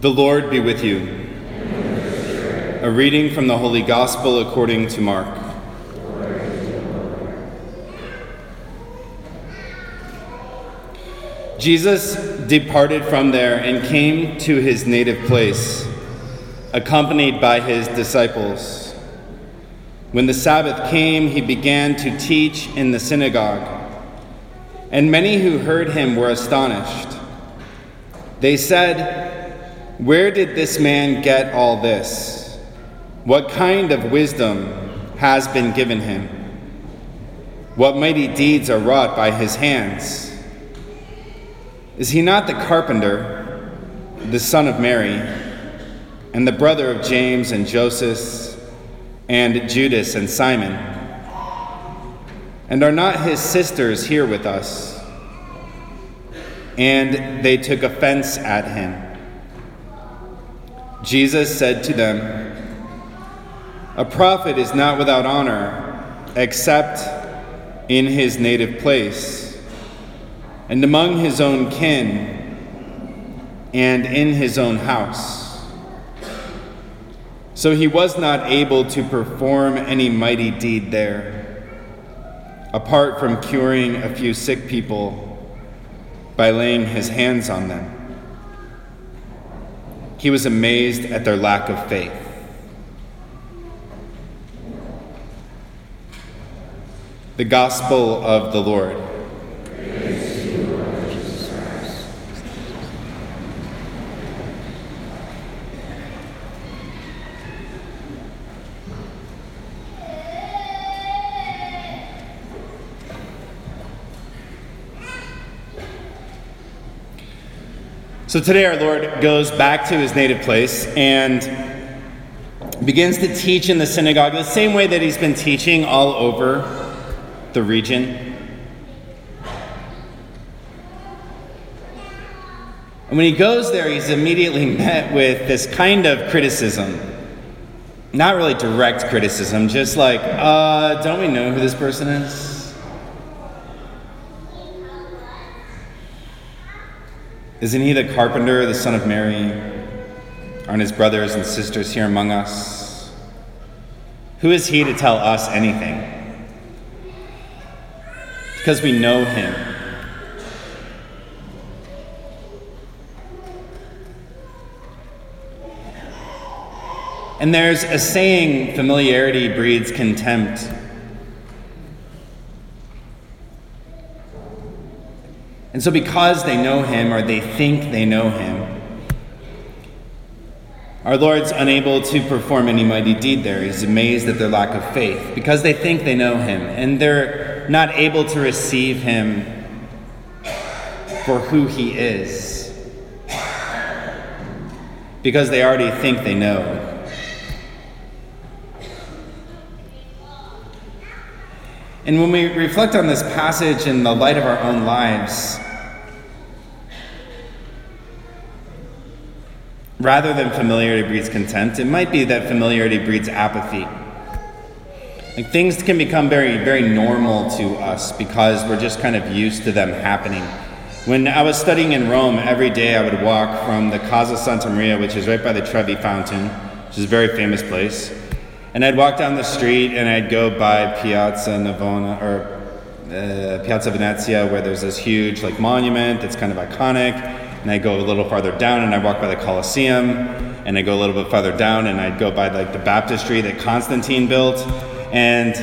The Lord be with you. A reading from the Holy Gospel according to Mark. Jesus departed from there and came to his native place, accompanied by his disciples. When the Sabbath came, he began to teach in the synagogue, and many who heard him were astonished. They said, Where did this man get all this? What kind of wisdom has been given him? What mighty deeds are wrought by his hands? Is he not the carpenter, the son of Mary, and the brother of James and Joseph, and Judas and Simon? And are not his sisters here with us? And they took offense at him. Jesus said to them, A prophet is not without honor except in his native place and among his own kin, and in his own house. So he was not able to perform any mighty deed there, apart from curing a few sick people by laying his hands on them. He was amazed at their lack of faith. The Gospel of the Lord. So today, our Lord goes back to his native place and begins to teach in the synagogue the same way that he's been teaching all over the region. And when he goes there, he's immediately met with this kind of criticism. Not really direct criticism, just like, uh, don't we know who this person is? Isn't he the carpenter, the son of Mary? Aren't his brothers and sisters here among us? Who is he to tell us anything? Because we know him. And there's a saying familiarity breeds contempt. And so, because they know him or they think they know him, our Lord's unable to perform any mighty deed there. He's amazed at their lack of faith because they think they know him and they're not able to receive him for who he is because they already think they know. And when we reflect on this passage in the light of our own lives, rather than familiarity breeds contempt, it might be that familiarity breeds apathy. Like things can become very, very normal to us because we're just kind of used to them happening. When I was studying in Rome, every day I would walk from the Casa Santa Maria, which is right by the Trevi Fountain, which is a very famous place, and I'd walk down the street and I'd go by Piazza Navona or uh, Piazza Venezia, where there's this huge like monument that's kind of iconic. And I'd go a little farther down and I'd walk by the Colosseum, and I'd go a little bit farther down and I'd go by like the baptistry that Constantine built. And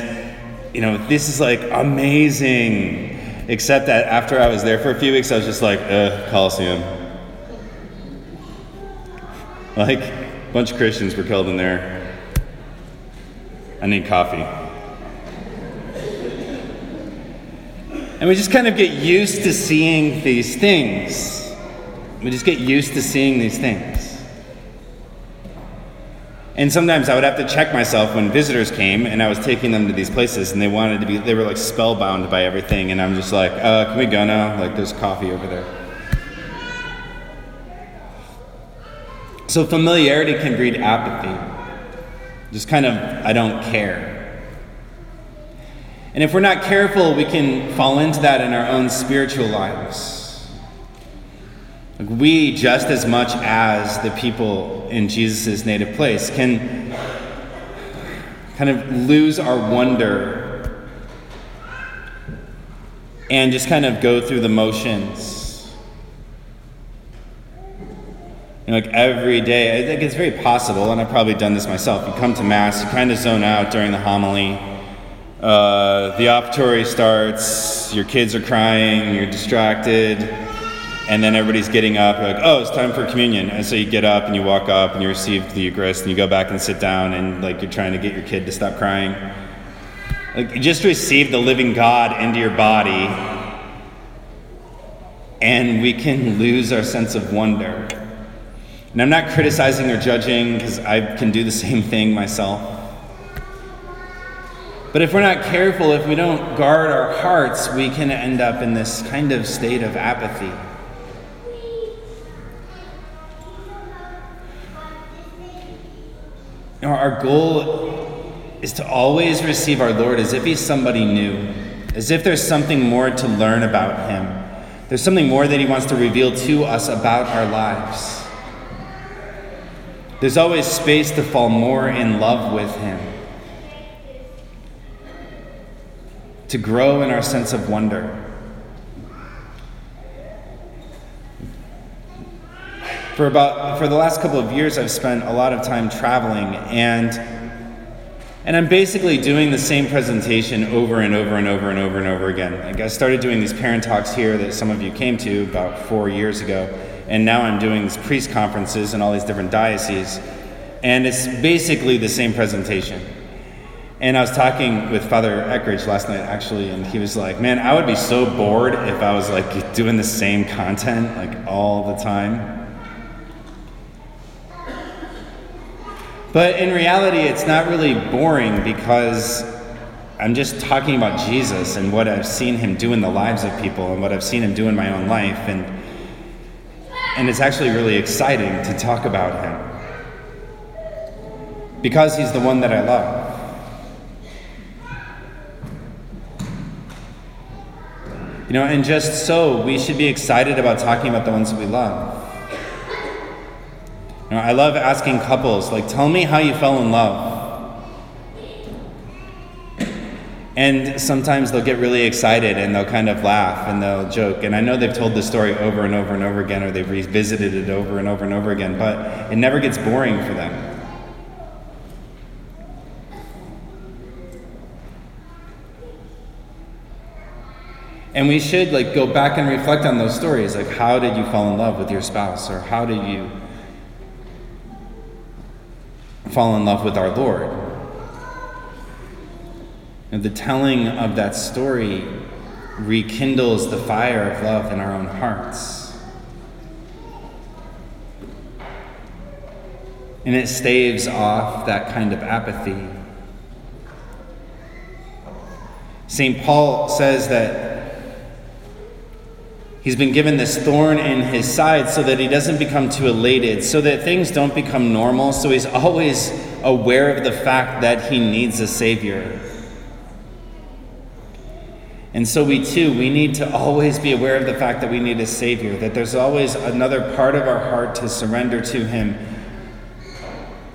you know, this is like amazing. Except that after I was there for a few weeks, I was just like, uh, Colosseum. Like, a bunch of Christians were killed in there. I need coffee. And we just kind of get used to seeing these things. We just get used to seeing these things. And sometimes I would have to check myself when visitors came and I was taking them to these places and they wanted to be, they were like spellbound by everything. And I'm just like, uh, can we go now? Like, there's coffee over there. So familiarity can breed apathy. Just kind of, I don't care. And if we're not careful, we can fall into that in our own spiritual lives. Like we, just as much as the people in Jesus' native place, can kind of lose our wonder and just kind of go through the motions. You know, like every day, I think it's very possible, and I've probably done this myself. You come to Mass, you kind of zone out during the homily. Uh, the offertory starts, your kids are crying, you're distracted and then everybody's getting up. Like, oh, it's time for communion. And so you get up and you walk up and you receive the Eucharist and you go back and sit down and like you're trying to get your kid to stop crying. Like just receive the living God into your body, and we can lose our sense of wonder. And I'm not criticizing or judging because I can do the same thing myself. But if we're not careful, if we don't guard our hearts, we can end up in this kind of state of apathy. You know, our goal is to always receive our Lord as if He's somebody new, as if there's something more to learn about Him. There's something more that He wants to reveal to us about our lives. There's always space to fall more in love with Him, to grow in our sense of wonder. For about for the last couple of years, I've spent a lot of time traveling, and and I'm basically doing the same presentation over and over and over and over and over again. Like I started doing these parent talks here that some of you came to about four years ago, and now I'm doing these priest conferences in all these different dioceses, and it's basically the same presentation. And I was talking with Father Eckridge last night, actually, and he was like, "Man, I would be so bored if I was like doing the same content like all the time." But in reality, it's not really boring because I'm just talking about Jesus and what I've seen him do in the lives of people and what I've seen him do in my own life. And, and it's actually really exciting to talk about him because he's the one that I love. You know, and just so, we should be excited about talking about the ones that we love. You know, I love asking couples, like, tell me how you fell in love. And sometimes they'll get really excited and they'll kind of laugh and they'll joke. And I know they've told the story over and over and over again or they've revisited it over and over and over again, but it never gets boring for them. And we should like go back and reflect on those stories. Like, how did you fall in love with your spouse? Or how did you fall in love with our Lord. And the telling of that story rekindles the fire of love in our own hearts. And it staves off that kind of apathy. St. Paul says that He's been given this thorn in his side so that he doesn't become too elated, so that things don't become normal. So he's always aware of the fact that he needs a Savior. And so we too, we need to always be aware of the fact that we need a Savior, that there's always another part of our heart to surrender to Him,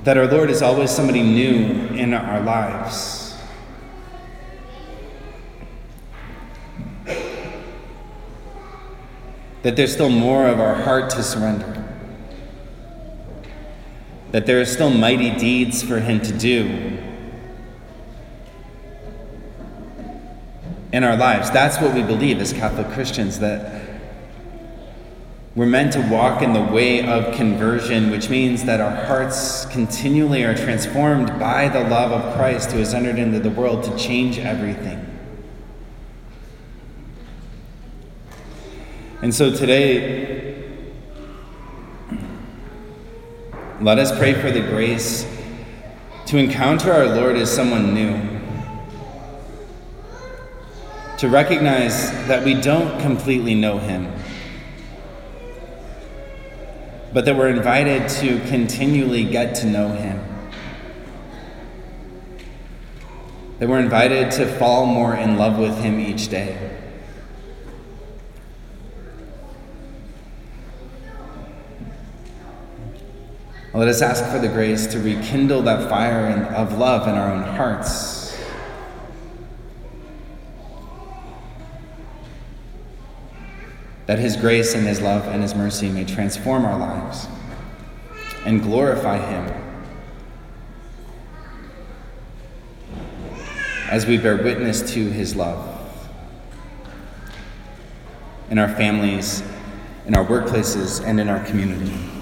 that our Lord is always somebody new in our lives. That there's still more of our heart to surrender, that there are still mighty deeds for Him to do in our lives. That's what we believe as Catholic Christians, that we're meant to walk in the way of conversion, which means that our hearts continually are transformed by the love of Christ who has entered into the world to change everything. And so today, let us pray for the grace to encounter our Lord as someone new. To recognize that we don't completely know Him, but that we're invited to continually get to know Him. That we're invited to fall more in love with Him each day. Let us ask for the grace to rekindle that fire of love in our own hearts. That His grace and His love and His mercy may transform our lives and glorify Him as we bear witness to His love in our families, in our workplaces, and in our community.